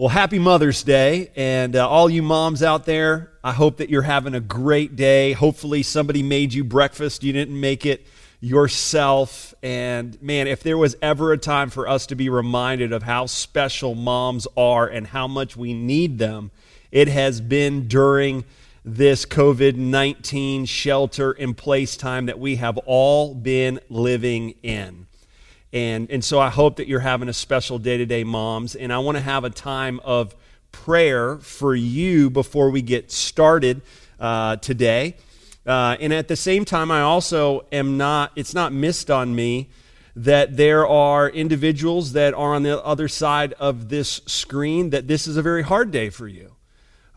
Well, happy Mother's Day. And uh, all you moms out there, I hope that you're having a great day. Hopefully, somebody made you breakfast. You didn't make it yourself. And man, if there was ever a time for us to be reminded of how special moms are and how much we need them, it has been during this COVID 19 shelter in place time that we have all been living in. And, and so I hope that you're having a special day today, moms. And I want to have a time of prayer for you before we get started uh, today. Uh, and at the same time, I also am not, it's not missed on me that there are individuals that are on the other side of this screen that this is a very hard day for you.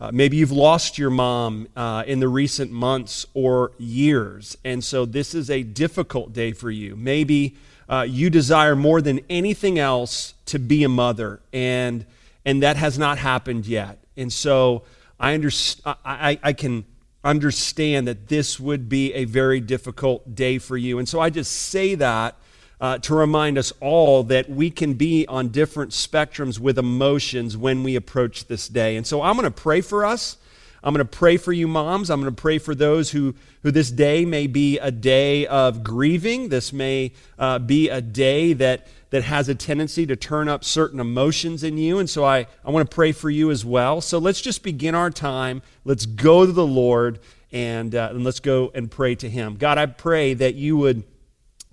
Uh, maybe you've lost your mom uh, in the recent months or years, and so this is a difficult day for you. Maybe uh, you desire more than anything else to be a mother, and and that has not happened yet. And so I, understand. I, I can understand that this would be a very difficult day for you. And so I just say that uh, to remind us all that we can be on different spectrums with emotions when we approach this day. And so I'm going to pray for us. I'm going to pray for you, moms. I'm going to pray for those who, who this day may be a day of grieving. This may uh, be a day that, that has a tendency to turn up certain emotions in you. And so I, I want to pray for you as well. So let's just begin our time. Let's go to the Lord and, uh, and let's go and pray to Him. God, I pray that you would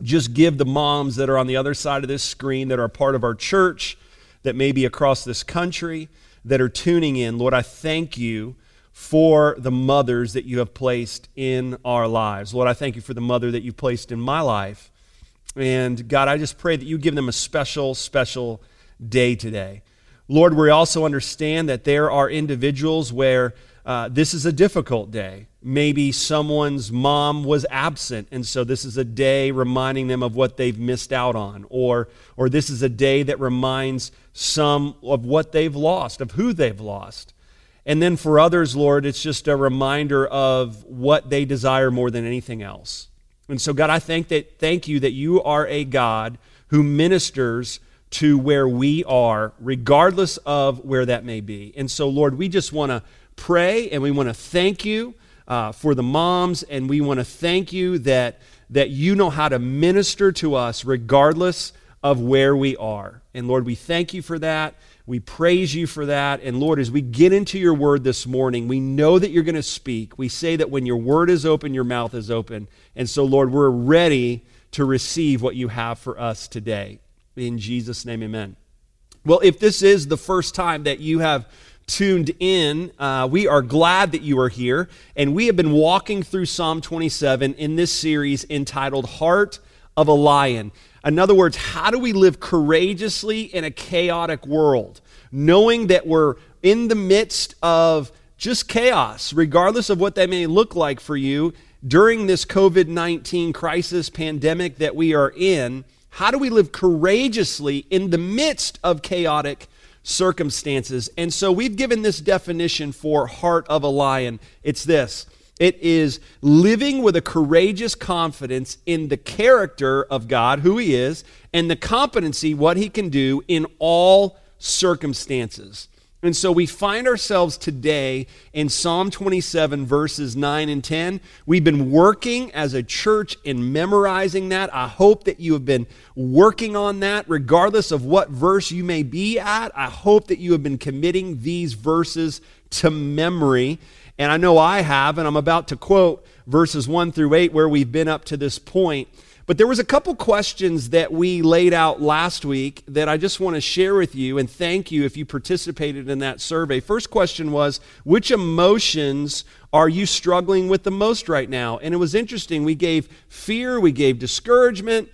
just give the moms that are on the other side of this screen that are part of our church, that may be across this country, that are tuning in. Lord, I thank you for the mothers that you have placed in our lives. Lord, I thank you for the mother that you placed in my life. And God, I just pray that you give them a special, special day today. Lord, we also understand that there are individuals where uh, this is a difficult day. Maybe someone's mom was absent, and so this is a day reminding them of what they've missed out on. Or, or this is a day that reminds some of what they've lost, of who they've lost. And then for others, Lord, it's just a reminder of what they desire more than anything else. And so, God, I thank, that, thank you that you are a God who ministers to where we are, regardless of where that may be. And so, Lord, we just want to pray and we want to thank you uh, for the moms, and we want to thank you that, that you know how to minister to us regardless of where we are. And Lord, we thank you for that. We praise you for that. And Lord, as we get into your word this morning, we know that you're going to speak. We say that when your word is open, your mouth is open. And so, Lord, we're ready to receive what you have for us today. In Jesus' name, amen. Well, if this is the first time that you have tuned in, uh, we are glad that you are here. And we have been walking through Psalm 27 in this series entitled Heart of a Lion. In other words, how do we live courageously in a chaotic world, knowing that we're in the midst of just chaos, regardless of what that may look like for you during this COVID 19 crisis pandemic that we are in? How do we live courageously in the midst of chaotic circumstances? And so we've given this definition for heart of a lion. It's this it is living with a courageous confidence in the character of God, who He is, and the competency, what He can do in all circumstances. And so we find ourselves today in Psalm 27, verses 9 and 10. We've been working as a church in memorizing that. I hope that you have been working on that, regardless of what verse you may be at. I hope that you have been committing these verses to memory. And I know I have, and I'm about to quote verses 1 through 8 where we've been up to this point. But there was a couple questions that we laid out last week that I just want to share with you and thank you if you participated in that survey. First question was, which emotions are you struggling with the most right now? And it was interesting. We gave fear, we gave discouragement,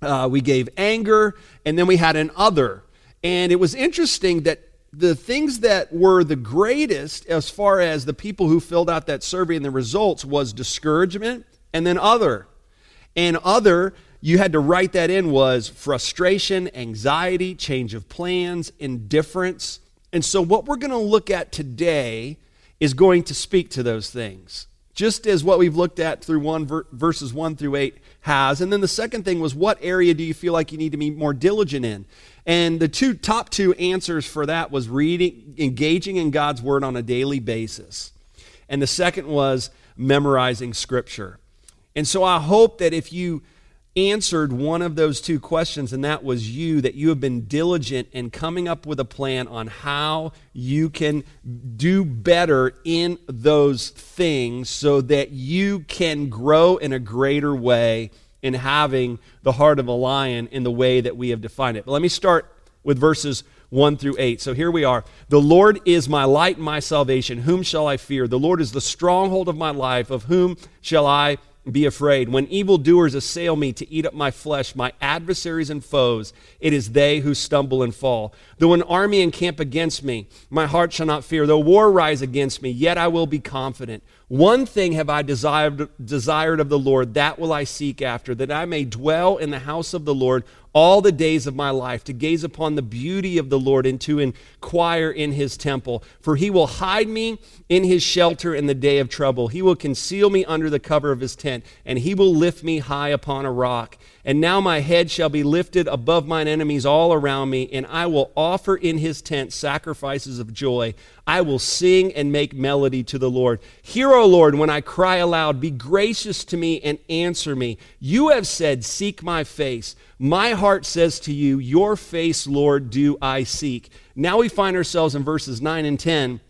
uh, we gave anger, and then we had an other. And it was interesting that the things that were the greatest as far as the people who filled out that survey and the results was discouragement and then other. And other, you had to write that in, was frustration, anxiety, change of plans, indifference. And so, what we're going to look at today is going to speak to those things just as what we've looked at through one ver- verses 1 through 8 has. And then the second thing was what area do you feel like you need to be more diligent in? And the two top two answers for that was reading, engaging in God's word on a daily basis. And the second was memorizing scripture. And so I hope that if you answered one of those two questions, and that was you, that you have been diligent in coming up with a plan on how you can do better in those things so that you can grow in a greater way in having the heart of a lion in the way that we have defined it. But let me start with verses 1 through 8. So here we are. The Lord is my light and my salvation. Whom shall I fear? The Lord is the stronghold of my life. Of whom shall I be afraid. When evildoers assail me to eat up my flesh, my adversaries and foes, it is they who stumble and fall. Though an army encamp against me, my heart shall not fear. Though war rise against me, yet I will be confident. One thing have I desired, desired of the Lord, that will I seek after, that I may dwell in the house of the Lord all the days of my life, to gaze upon the beauty of the Lord and to inquire in his temple. For he will hide me in his shelter in the day of trouble. He will conceal me under the cover of his tent, and he will lift me high upon a rock. And now my head shall be lifted above mine enemies all around me, and I will offer in his tent sacrifices of joy. I will sing and make melody to the Lord. Hear, O Lord, when I cry aloud, be gracious to me and answer me. You have said, Seek my face. My heart says to you, Your face, Lord, do I seek. Now we find ourselves in verses 9 and 10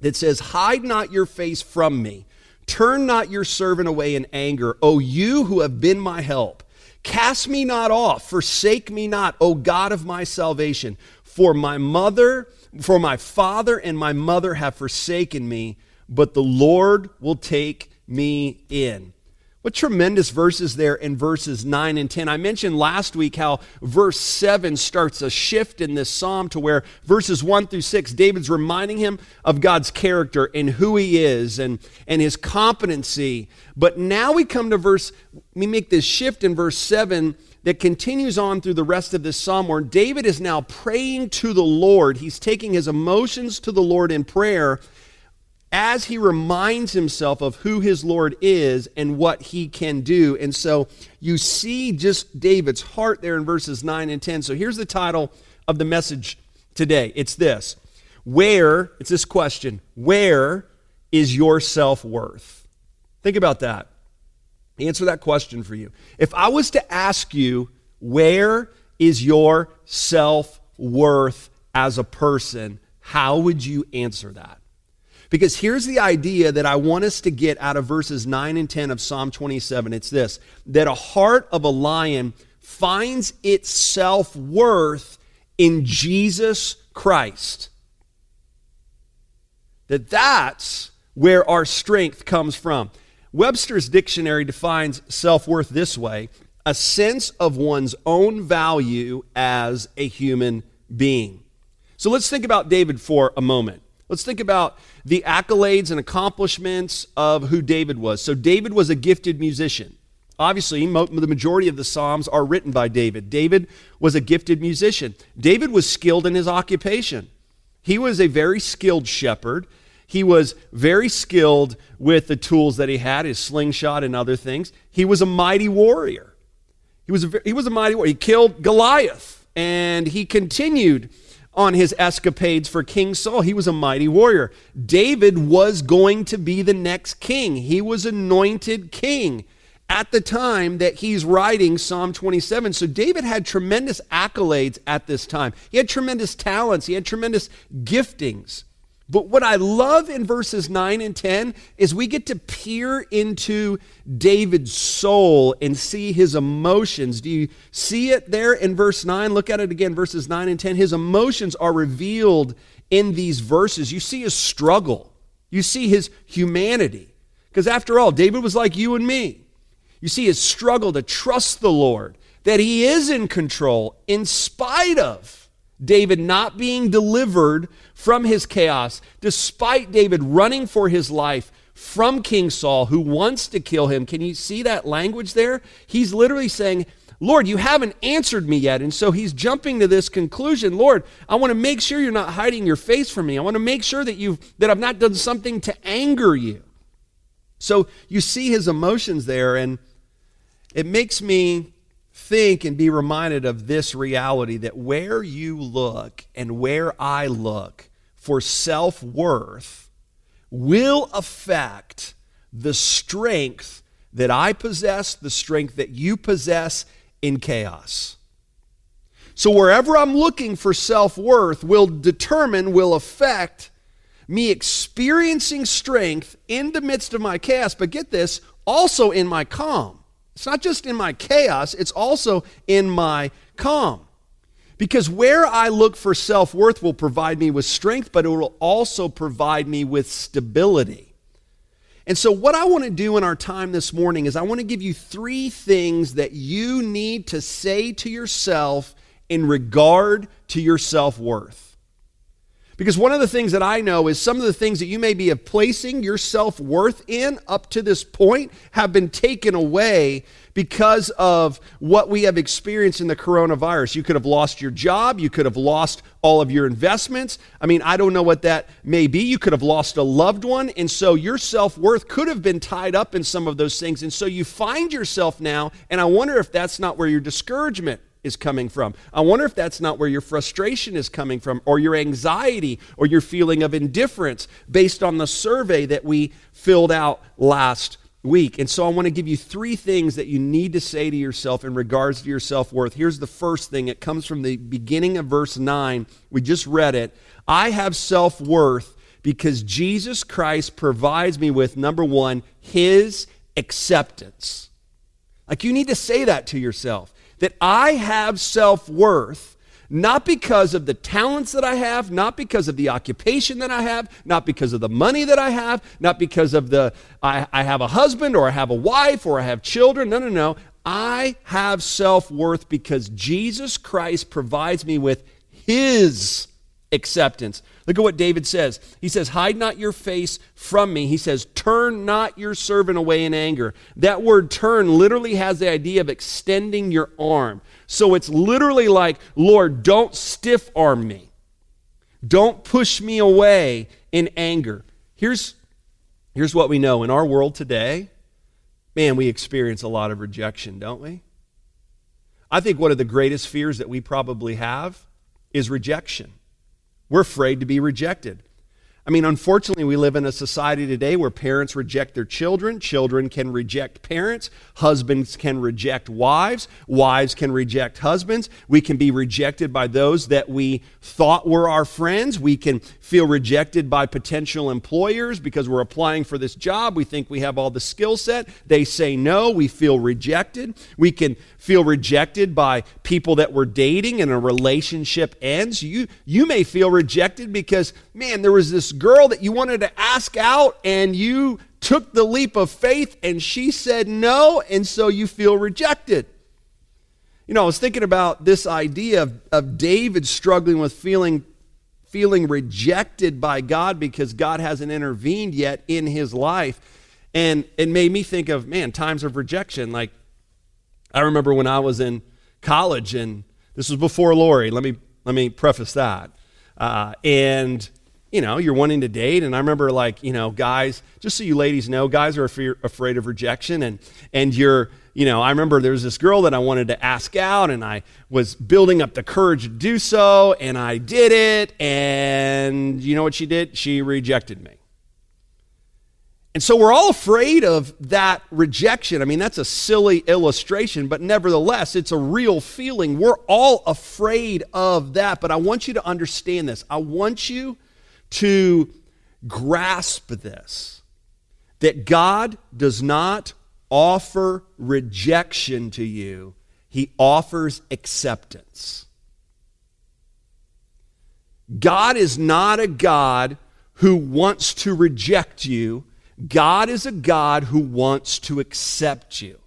that says, Hide not your face from me. Turn not your servant away in anger, O you who have been my help. Cast me not off, forsake me not, O God of my salvation. For my mother, for my father and my mother have forsaken me, but the Lord will take me in. What tremendous verses there in verses 9 and 10. I mentioned last week how verse 7 starts a shift in this psalm to where verses 1 through 6, David's reminding him of God's character and who he is and, and his competency. But now we come to verse, we make this shift in verse 7 that continues on through the rest of this psalm where David is now praying to the Lord. He's taking his emotions to the Lord in prayer as he reminds himself of who his Lord is and what he can do. And so you see just David's heart there in verses 9 and 10. So here's the title of the message today it's this Where, it's this question, where is your self worth? Think about that. Answer that question for you. If I was to ask you, where is your self worth as a person, how would you answer that? Because here's the idea that I want us to get out of verses 9 and 10 of Psalm 27 it's this that a heart of a lion finds its self worth in Jesus Christ. That that's where our strength comes from. Webster's dictionary defines self worth this way a sense of one's own value as a human being. So let's think about David for a moment. Let's think about the accolades and accomplishments of who David was. So, David was a gifted musician. Obviously, the majority of the Psalms are written by David. David was a gifted musician. David was skilled in his occupation. He was a very skilled shepherd. He was very skilled with the tools that he had, his slingshot and other things. He was a mighty warrior. He was a, he was a mighty warrior. He killed Goliath, and he continued on his escapades for King Saul. He was a mighty warrior. David was going to be the next king, he was anointed king at the time that he's writing Psalm 27. So David had tremendous accolades at this time. He had tremendous talents, he had tremendous giftings. But what I love in verses 9 and 10 is we get to peer into David's soul and see his emotions. Do you see it there in verse 9? Look at it again, verses 9 and 10. His emotions are revealed in these verses. You see his struggle, you see his humanity. Because after all, David was like you and me. You see his struggle to trust the Lord, that he is in control in spite of David not being delivered from his chaos, despite David running for his life from King Saul, who wants to kill him. Can you see that language there? He's literally saying, Lord, you haven't answered me yet. And so he's jumping to this conclusion Lord, I want to make sure you're not hiding your face from me. I want to make sure that, you've, that I've not done something to anger you. So you see his emotions there, and it makes me think and be reminded of this reality that where you look and where I look for self worth will affect the strength that I possess, the strength that you possess in chaos. So, wherever I'm looking for self worth will determine, will affect me experiencing strength in the midst of my chaos, but get this, also in my calm. It's not just in my chaos, it's also in my calm. Because where I look for self worth will provide me with strength, but it will also provide me with stability. And so, what I want to do in our time this morning is I want to give you three things that you need to say to yourself in regard to your self worth. Because one of the things that I know is some of the things that you may be placing your self worth in up to this point have been taken away because of what we have experienced in the coronavirus. You could have lost your job. You could have lost all of your investments. I mean, I don't know what that may be. You could have lost a loved one. And so your self worth could have been tied up in some of those things. And so you find yourself now, and I wonder if that's not where your discouragement is coming from. I wonder if that's not where your frustration is coming from, or your anxiety, or your feeling of indifference based on the survey that we filled out last week. And so I want to give you three things that you need to say to yourself in regards to your self worth. Here's the first thing it comes from the beginning of verse 9. We just read it. I have self worth because Jesus Christ provides me with, number one, his acceptance. Like you need to say that to yourself that I have self worth not because of the talents that I have, not because of the occupation that I have, not because of the money that I have, not because of the I, I have a husband or I have a wife or I have children. No, no, no. I have self worth because Jesus Christ provides me with His acceptance. Look at what David says. He says, Hide not your face from me. He says, Turn not your servant away in anger. That word turn literally has the idea of extending your arm. So it's literally like, Lord, don't stiff arm me. Don't push me away in anger. Here's, here's what we know in our world today man, we experience a lot of rejection, don't we? I think one of the greatest fears that we probably have is rejection. We're afraid to be rejected. I mean, unfortunately, we live in a society today where parents reject their children, children can reject parents, husbands can reject wives, wives can reject husbands. We can be rejected by those that we thought were our friends. We can feel rejected by potential employers because we're applying for this job. We think we have all the skill set. They say no. We feel rejected. We can feel rejected by people that we're dating and a relationship ends. You, you may feel rejected because, man, there was this girl that you wanted to ask out and you took the leap of faith and she said no, and so you feel rejected. You know, I was thinking about this idea of, of David struggling with feeling, feeling rejected by God because God hasn't intervened yet in his life. And it made me think of, man, times of rejection. Like, I remember when I was in college, and this was before Lori. Let me, let me preface that. Uh, and you know, you're wanting to date. And I remember, like, you know, guys, just so you ladies know, guys are afraid of rejection. And, and you're, you know, I remember there was this girl that I wanted to ask out, and I was building up the courage to do so, and I did it. And you know what she did? She rejected me. And so we're all afraid of that rejection. I mean, that's a silly illustration, but nevertheless, it's a real feeling. We're all afraid of that. But I want you to understand this. I want you to grasp this that God does not offer rejection to you, He offers acceptance. God is not a God who wants to reject you. God is a God who wants to accept you.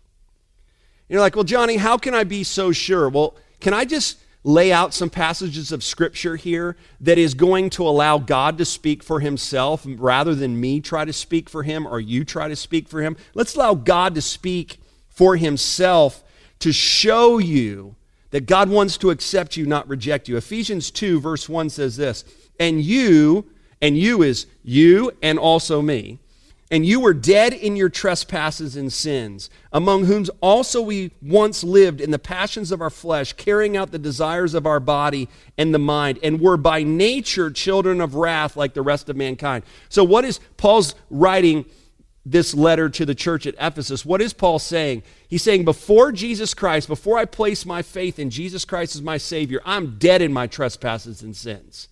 You're like, well, Johnny, how can I be so sure? Well, can I just lay out some passages of scripture here that is going to allow God to speak for himself rather than me try to speak for him or you try to speak for him. Let's allow God to speak for himself to show you that God wants to accept you, not reject you. Ephesians 2, verse 1 says this, and you, and you is you and also me, And you were dead in your trespasses and sins, among whom also we once lived in the passions of our flesh, carrying out the desires of our body and the mind, and were by nature children of wrath like the rest of mankind. So, what is Paul's writing this letter to the church at Ephesus? What is Paul saying? He's saying, Before Jesus Christ, before I place my faith in Jesus Christ as my Savior, I'm dead in my trespasses and sins.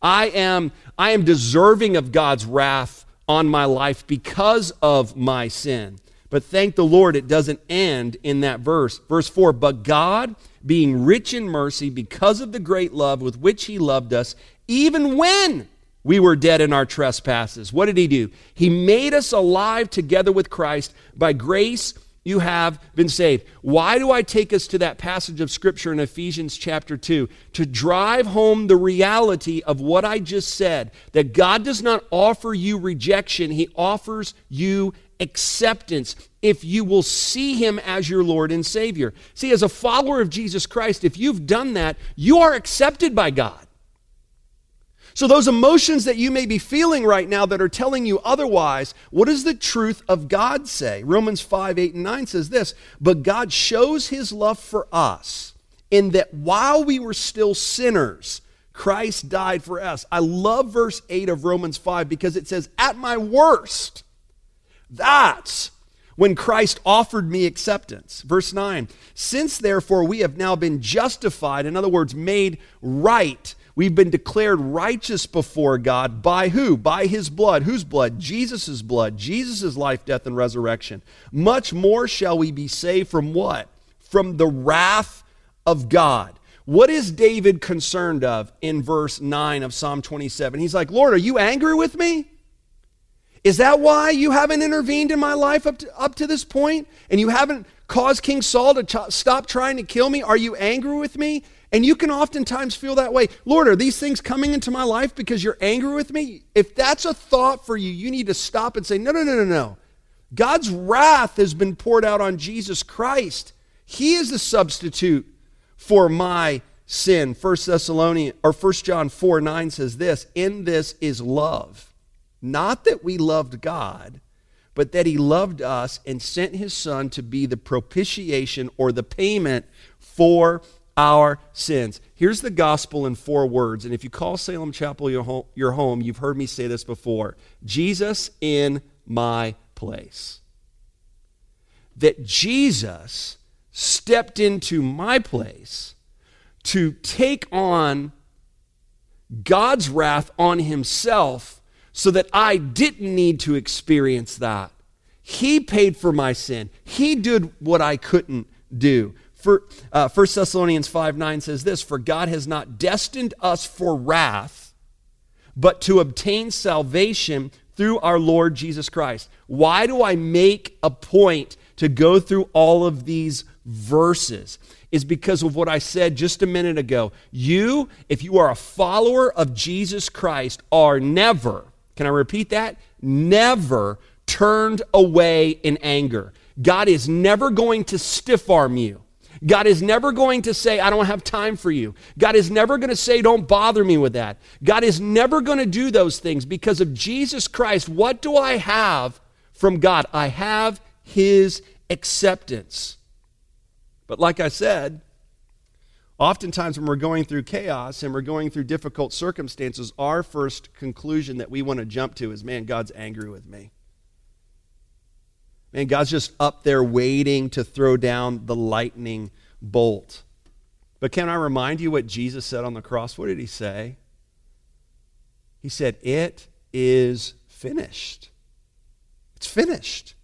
I am, I am deserving of God's wrath on my life because of my sin. But thank the Lord, it doesn't end in that verse. Verse 4 But God, being rich in mercy, because of the great love with which He loved us, even when we were dead in our trespasses, what did He do? He made us alive together with Christ. By grace, you have been saved. Why do I take us to that passage of Scripture in Ephesians chapter 2? To drive home the reality of what I just said that God does not offer you rejection, He offers you acceptance if you will see Him as your Lord and Savior. See, as a follower of Jesus Christ, if you've done that, you are accepted by God. So, those emotions that you may be feeling right now that are telling you otherwise, what does the truth of God say? Romans 5 8 and 9 says this But God shows his love for us in that while we were still sinners, Christ died for us. I love verse 8 of Romans 5 because it says, At my worst, that's when Christ offered me acceptance. Verse 9, since therefore we have now been justified, in other words, made right We've been declared righteous before God by who? By his blood. Whose blood? Jesus' blood. Jesus' life, death, and resurrection. Much more shall we be saved from what? From the wrath of God. What is David concerned of in verse 9 of Psalm 27? He's like, Lord, are you angry with me? Is that why you haven't intervened in my life up to, up to this point? And you haven't caused King Saul to ch- stop trying to kill me? Are you angry with me? And you can oftentimes feel that way. Lord, are these things coming into my life because you're angry with me? If that's a thought for you, you need to stop and say, no, no, no, no, no. God's wrath has been poured out on Jesus Christ. He is the substitute for my sin. First Thessalonians or 1 John 4 9 says this, in this is love. Not that we loved God, but that he loved us and sent his son to be the propitiation or the payment for our sins. Here's the gospel in four words. And if you call Salem Chapel your home, you've heard me say this before Jesus in my place. That Jesus stepped into my place to take on God's wrath on himself so that I didn't need to experience that. He paid for my sin, He did what I couldn't do. For, uh, 1 Thessalonians 5 9 says this For God has not destined us for wrath, but to obtain salvation through our Lord Jesus Christ. Why do I make a point to go through all of these verses? Is because of what I said just a minute ago. You, if you are a follower of Jesus Christ, are never, can I repeat that? Never turned away in anger. God is never going to stiff arm you. God is never going to say, I don't have time for you. God is never going to say, don't bother me with that. God is never going to do those things because of Jesus Christ. What do I have from God? I have His acceptance. But like I said, oftentimes when we're going through chaos and we're going through difficult circumstances, our first conclusion that we want to jump to is, man, God's angry with me. Man, God's just up there waiting to throw down the lightning bolt. But can I remind you what Jesus said on the cross? What did he say? He said, It is finished. It's finished.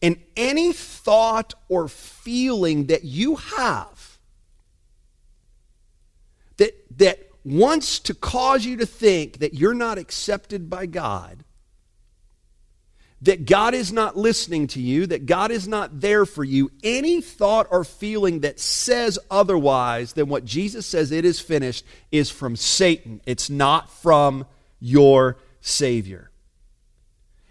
And any thought or feeling that you have that, that wants to cause you to think that you're not accepted by God that God is not listening to you, that God is not there for you, any thought or feeling that says otherwise than what Jesus says it is finished is from Satan. It's not from your Savior.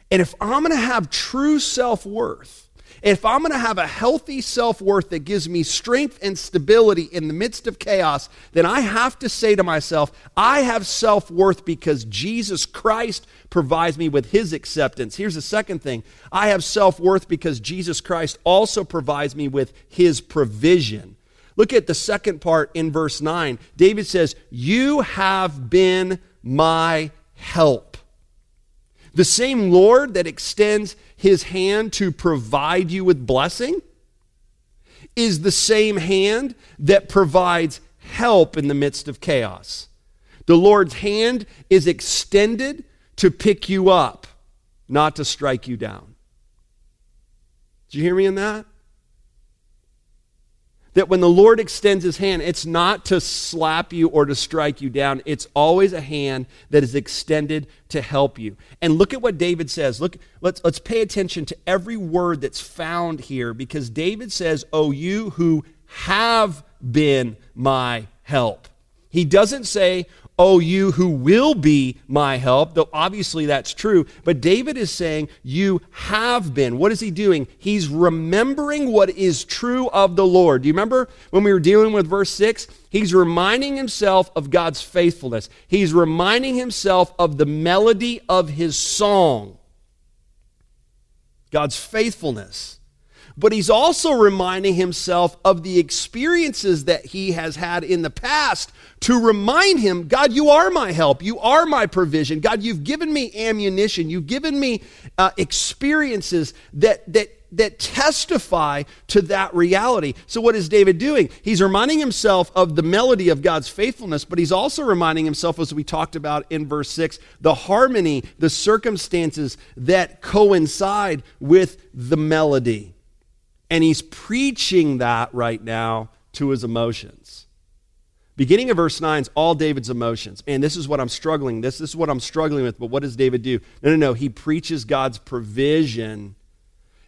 And if I'm going to have true self worth, If I'm going to have a healthy self worth that gives me strength and stability in the midst of chaos, then I have to say to myself, I have self worth because Jesus Christ provides me with his acceptance. Here's the second thing I have self worth because Jesus Christ also provides me with his provision. Look at the second part in verse 9. David says, You have been my help. The same Lord that extends his hand to provide you with blessing is the same hand that provides help in the midst of chaos. The Lord's hand is extended to pick you up, not to strike you down. Did you hear me in that? That when the Lord extends his hand, it's not to slap you or to strike you down. It's always a hand that is extended to help you. And look at what David says. Look, let's, let's pay attention to every word that's found here because David says, Oh, you who have been my help. He doesn't say, Oh, you who will be my help, though obviously that's true. But David is saying, You have been. What is he doing? He's remembering what is true of the Lord. Do you remember when we were dealing with verse 6? He's reminding himself of God's faithfulness, he's reminding himself of the melody of his song, God's faithfulness but he's also reminding himself of the experiences that he has had in the past to remind him God, you are my help. You are my provision. God, you've given me ammunition. You've given me uh, experiences that, that, that testify to that reality. So, what is David doing? He's reminding himself of the melody of God's faithfulness, but he's also reminding himself, as we talked about in verse 6, the harmony, the circumstances that coincide with the melody. And he's preaching that right now to his emotions. Beginning of verse 9 is all David's emotions. And this is what I'm struggling. This, this is what I'm struggling with. But what does David do? No, no, no. He preaches God's provision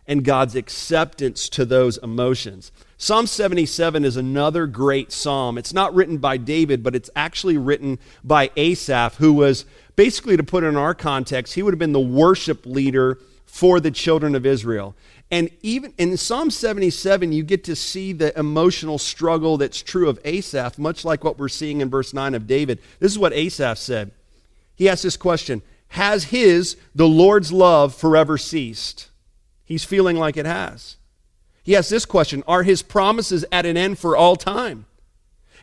and God's acceptance to those emotions. Psalm 77 is another great psalm. It's not written by David, but it's actually written by Asaph, who was basically, to put it in our context, he would have been the worship leader for the children of Israel. And even in Psalm 77, you get to see the emotional struggle that's true of Asaph, much like what we're seeing in verse 9 of David. This is what Asaph said. He asked this question Has his, the Lord's love, forever ceased? He's feeling like it has. He asks this question Are his promises at an end for all time?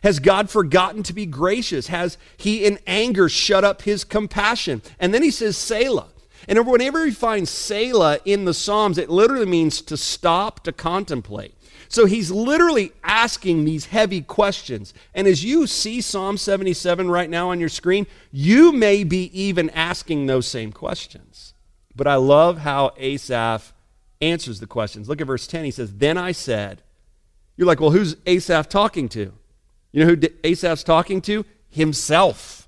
Has God forgotten to be gracious? Has he in anger shut up his compassion? And then he says, Selah. And whenever we find Selah in the Psalms, it literally means to stop, to contemplate. So he's literally asking these heavy questions. And as you see Psalm 77 right now on your screen, you may be even asking those same questions. But I love how Asaph answers the questions. Look at verse 10. He says, Then I said, You're like, well, who's Asaph talking to? You know who Asaph's talking to? Himself.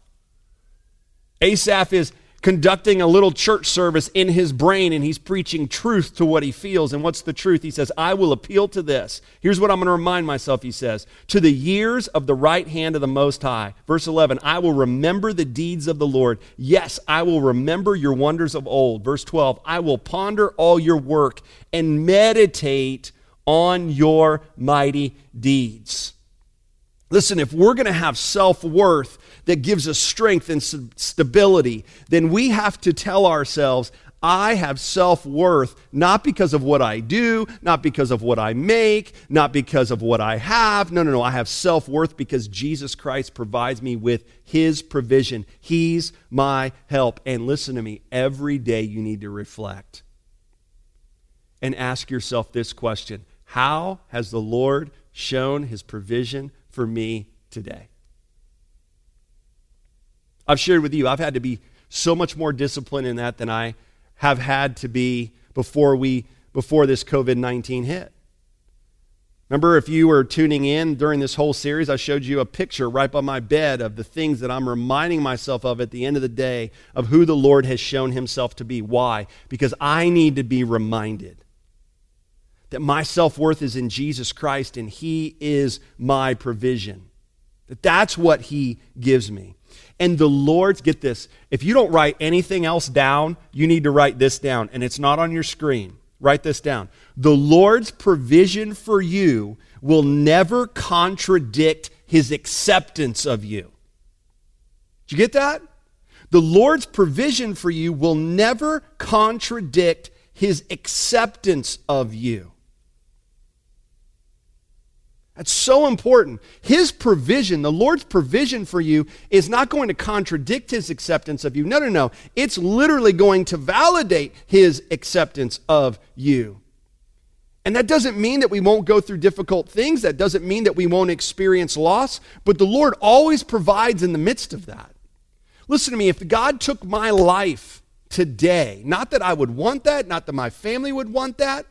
Asaph is conducting a little church service in his brain and he's preaching truth to what he feels. And what's the truth? He says, I will appeal to this. Here's what I'm going to remind myself, he says, to the years of the right hand of the Most High. Verse 11, I will remember the deeds of the Lord. Yes, I will remember your wonders of old. Verse 12, I will ponder all your work and meditate on your mighty deeds. Listen, if we're going to have self worth that gives us strength and stability, then we have to tell ourselves, I have self worth not because of what I do, not because of what I make, not because of what I have. No, no, no. I have self worth because Jesus Christ provides me with His provision. He's my help. And listen to me, every day you need to reflect and ask yourself this question How has the Lord shown His provision for me today. I've shared with you, I've had to be so much more disciplined in that than I have had to be before we before this COVID-19 hit. Remember, if you were tuning in during this whole series, I showed you a picture right by my bed of the things that I'm reminding myself of at the end of the day of who the Lord has shown himself to be. Why? Because I need to be reminded that my self worth is in Jesus Christ and He is my provision. That that's what He gives me. And the Lord's, get this, if you don't write anything else down, you need to write this down. And it's not on your screen. Write this down. The Lord's provision for you will never contradict his acceptance of you. Did you get that? The Lord's provision for you will never contradict his acceptance of you. That's so important. His provision, the Lord's provision for you, is not going to contradict his acceptance of you. No, no, no. It's literally going to validate his acceptance of you. And that doesn't mean that we won't go through difficult things. That doesn't mean that we won't experience loss. But the Lord always provides in the midst of that. Listen to me, if God took my life today, not that I would want that, not that my family would want that,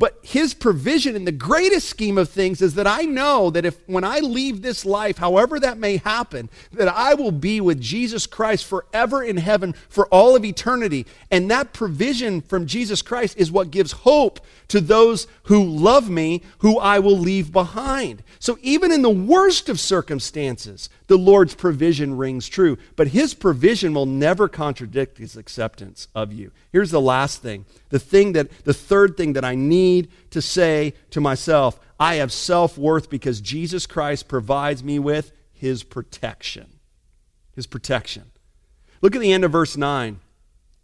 but his provision in the greatest scheme of things is that I know that if when I leave this life, however that may happen, that I will be with Jesus Christ forever in heaven for all of eternity. And that provision from Jesus Christ is what gives hope to those who love me, who I will leave behind. So even in the worst of circumstances, the Lord's provision rings true. But his provision will never contradict his acceptance of you. Here's the last thing. The thing that the third thing that I need to say to myself, I have self-worth because Jesus Christ provides me with his protection. His protection. Look at the end of verse 9.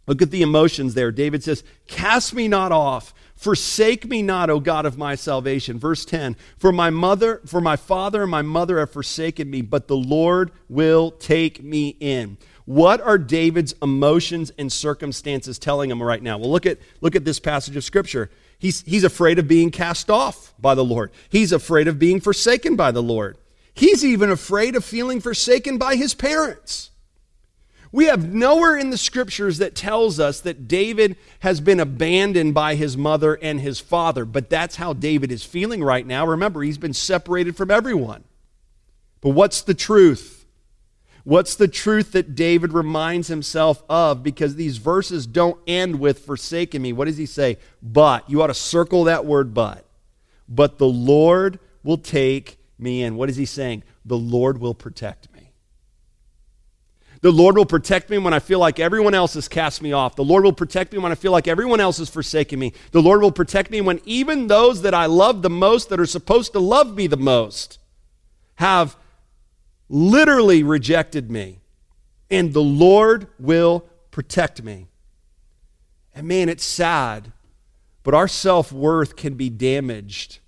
Look at the emotions there. David says, Cast me not off Forsake me not, O God of my salvation. Verse 10 For my mother, for my father and my mother have forsaken me, but the Lord will take me in. What are David's emotions and circumstances telling him right now? Well, look at, look at this passage of Scripture. He's, he's afraid of being cast off by the Lord, he's afraid of being forsaken by the Lord. He's even afraid of feeling forsaken by his parents. We have nowhere in the scriptures that tells us that David has been abandoned by his mother and his father, but that's how David is feeling right now. Remember, he's been separated from everyone. But what's the truth? What's the truth that David reminds himself of? Because these verses don't end with forsaken me. What does he say? But. You ought to circle that word but. But the Lord will take me in. What is he saying? The Lord will protect me. The Lord will protect me when I feel like everyone else has cast me off. The Lord will protect me when I feel like everyone else has forsaken me. The Lord will protect me when even those that I love the most, that are supposed to love me the most, have literally rejected me. And the Lord will protect me. And man, it's sad, but our self worth can be damaged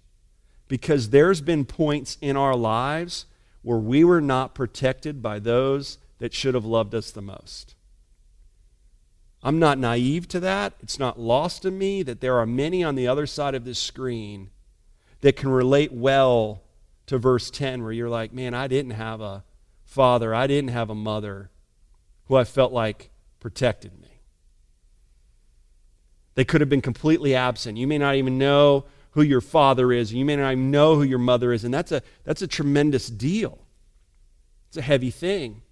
because there's been points in our lives where we were not protected by those that should have loved us the most. I'm not naive to that. It's not lost to me that there are many on the other side of this screen that can relate well to verse 10, where you're like, man, I didn't have a father, I didn't have a mother who I felt like protected me. They could have been completely absent. You may not even know who your father is, you may not even know who your mother is, and that's a, that's a tremendous deal. It's a heavy thing.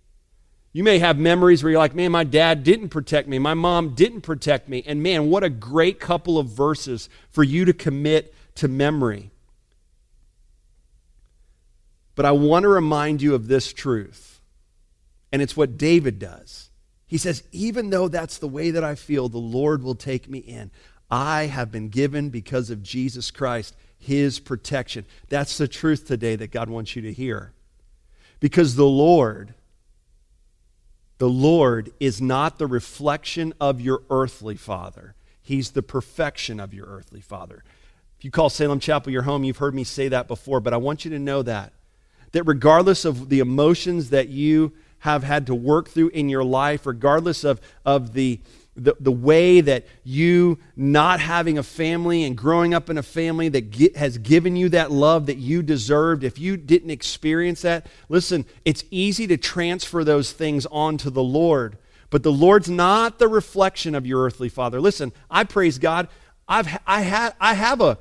You may have memories where you're like, man, my dad didn't protect me. My mom didn't protect me. And man, what a great couple of verses for you to commit to memory. But I want to remind you of this truth. And it's what David does. He says, even though that's the way that I feel, the Lord will take me in. I have been given because of Jesus Christ his protection. That's the truth today that God wants you to hear. Because the Lord the Lord is not the reflection of your earthly father, He's the perfection of your earthly father. If you call Salem Chapel your home, you've heard me say that before, but I want you to know that. That regardless of the emotions that you have had to work through in your life, regardless of, of the, the, the way that you not having a family and growing up in a family that get, has given you that love that you deserved, if you didn't experience that, listen, it's easy to transfer those things onto the Lord. But the Lord's not the reflection of your earthly father. Listen, I praise God. I've, I, had, I have a,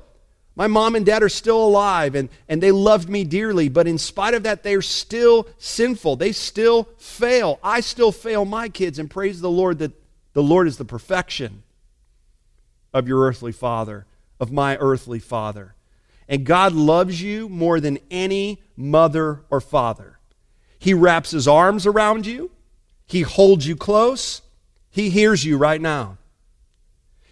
my mom and dad are still alive and, and they loved me dearly, but in spite of that, they're still sinful. They still fail. I still fail my kids, and praise the Lord that the Lord is the perfection of your earthly father, of my earthly father. And God loves you more than any mother or father. He wraps his arms around you, He holds you close, He hears you right now.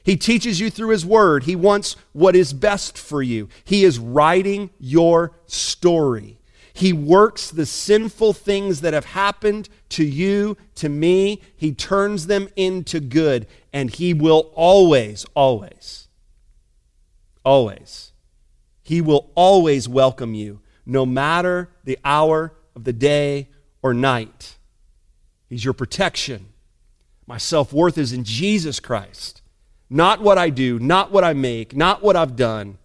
He teaches you through His Word. He wants what is best for you. He is writing your story. He works the sinful things that have happened to you, to me, He turns them into good, and He will always, always, always, He will always welcome you, no matter the hour of the day or night. He's your protection. My self worth is in Jesus Christ. Not what I do, not what I make, not what I've done.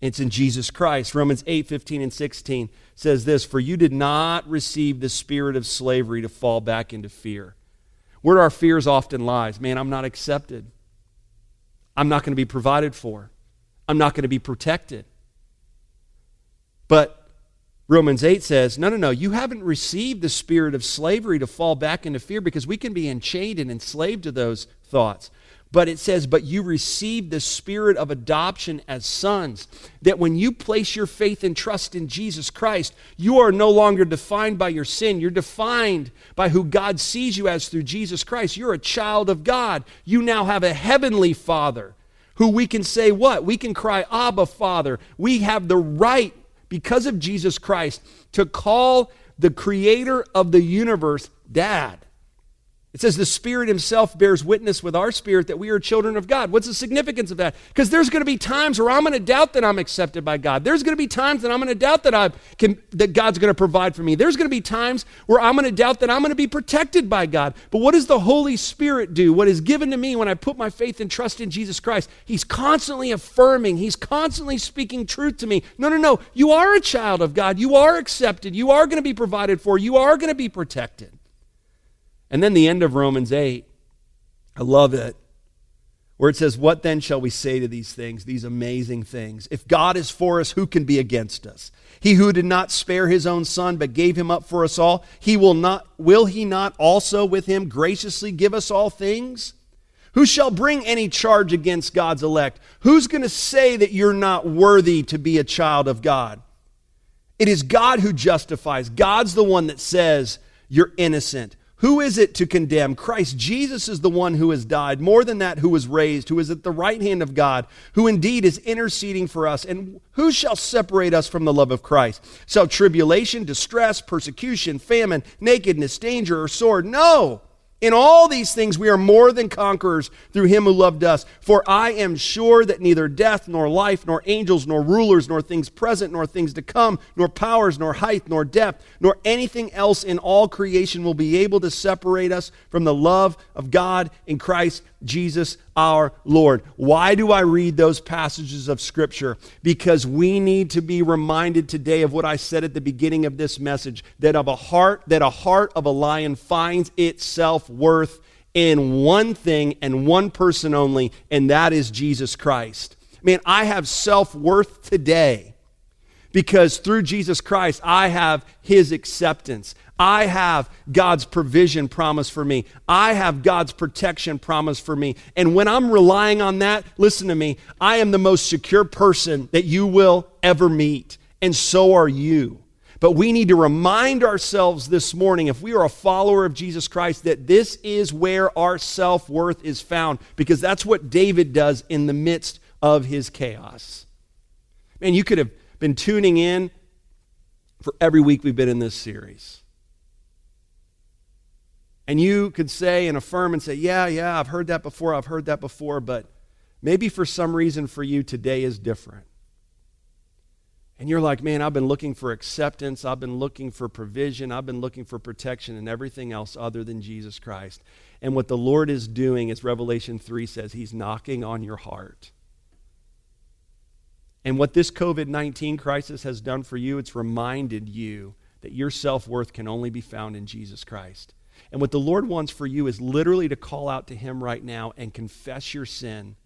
It's in Jesus Christ. Romans 8, 15, and 16 says this For you did not receive the spirit of slavery to fall back into fear. Where our fears often lies, man, I'm not accepted. I'm not going to be provided for. I'm not going to be protected. But Romans 8 says, no, no, no, you haven't received the spirit of slavery to fall back into fear because we can be enchained and enslaved to those thoughts. But it says, But you received the spirit of adoption as sons. That when you place your faith and trust in Jesus Christ, you are no longer defined by your sin. You're defined by who God sees you as through Jesus Christ. You're a child of God. You now have a heavenly Father who we can say, What? We can cry, Abba, Father. We have the right, because of Jesus Christ, to call the creator of the universe Dad. It says the Spirit Himself bears witness with our spirit that we are children of God. What's the significance of that? Because there's going to be times where I'm going to doubt that I'm accepted by God. There's going to be times that I'm going to doubt that I can that God's going to provide for me. There's going to be times where I'm going to doubt that I'm going to be protected by God. But what does the Holy Spirit do? What is given to me when I put my faith and trust in Jesus Christ? He's constantly affirming. He's constantly speaking truth to me. No, no, no. You are a child of God. You are accepted. You are going to be provided for. You are going to be protected. And then the end of Romans 8, I love it, where it says, What then shall we say to these things, these amazing things? If God is for us, who can be against us? He who did not spare his own son, but gave him up for us all, he will not, will he not also with him graciously give us all things? Who shall bring any charge against God's elect? Who's going to say that you're not worthy to be a child of God? It is God who justifies. God's the one that says you're innocent. Who is it to condemn? Christ Jesus is the one who has died, more than that, who was raised, who is at the right hand of God, who indeed is interceding for us. And who shall separate us from the love of Christ? Shall tribulation, distress, persecution, famine, nakedness, danger, or sword? No. In all these things, we are more than conquerors through him who loved us. For I am sure that neither death, nor life, nor angels, nor rulers, nor things present, nor things to come, nor powers, nor height, nor depth, nor anything else in all creation will be able to separate us from the love of God in Christ Jesus our Lord. Why do I read those passages of Scripture? Because we need to be reminded today of what I said at the beginning of this message that of a heart that a heart of a lion finds its self-worth in one thing and one person only, and that is Jesus Christ. Man, I have self-worth today because through Jesus Christ I have his acceptance. I have God's provision promised for me. I have God's protection promised for me. And when I'm relying on that, listen to me, I am the most secure person that you will ever meet. And so are you. But we need to remind ourselves this morning, if we are a follower of Jesus Christ, that this is where our self worth is found, because that's what David does in the midst of his chaos. Man, you could have been tuning in for every week we've been in this series. And you could say and affirm and say, Yeah, yeah, I've heard that before, I've heard that before, but maybe for some reason for you today is different. And you're like, Man, I've been looking for acceptance, I've been looking for provision, I've been looking for protection and everything else other than Jesus Christ. And what the Lord is doing, as Revelation 3 says, He's knocking on your heart. And what this COVID 19 crisis has done for you, it's reminded you that your self worth can only be found in Jesus Christ. And what the Lord wants for you is literally to call out to Him right now and confess your sin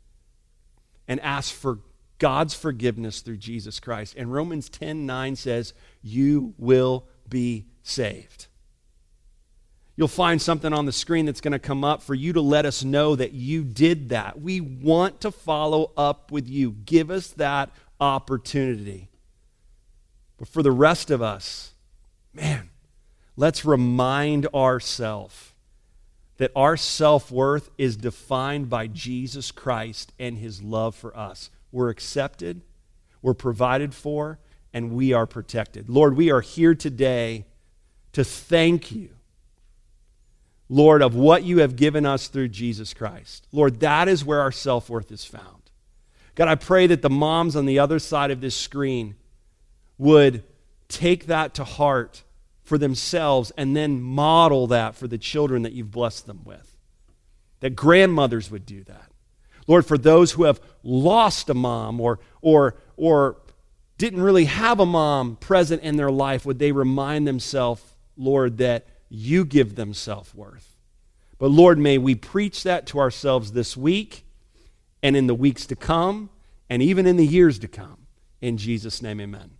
and ask for God's forgiveness through Jesus Christ. And Romans 10 9 says, You will be saved. You'll find something on the screen that's going to come up for you to let us know that you did that. We want to follow up with you. Give us that opportunity. But for the rest of us, man, let's remind ourselves that our self worth is defined by Jesus Christ and his love for us. We're accepted, we're provided for, and we are protected. Lord, we are here today to thank you, Lord, of what you have given us through Jesus Christ. Lord, that is where our self worth is found. God, I pray that the moms on the other side of this screen would take that to heart for themselves and then model that for the children that you've blessed them with. That grandmothers would do that. Lord, for those who have lost a mom or, or, or didn't really have a mom present in their life, would they remind themselves, Lord, that you give them self worth? But Lord, may we preach that to ourselves this week and in the weeks to come and even in the years to come. In Jesus' name, amen.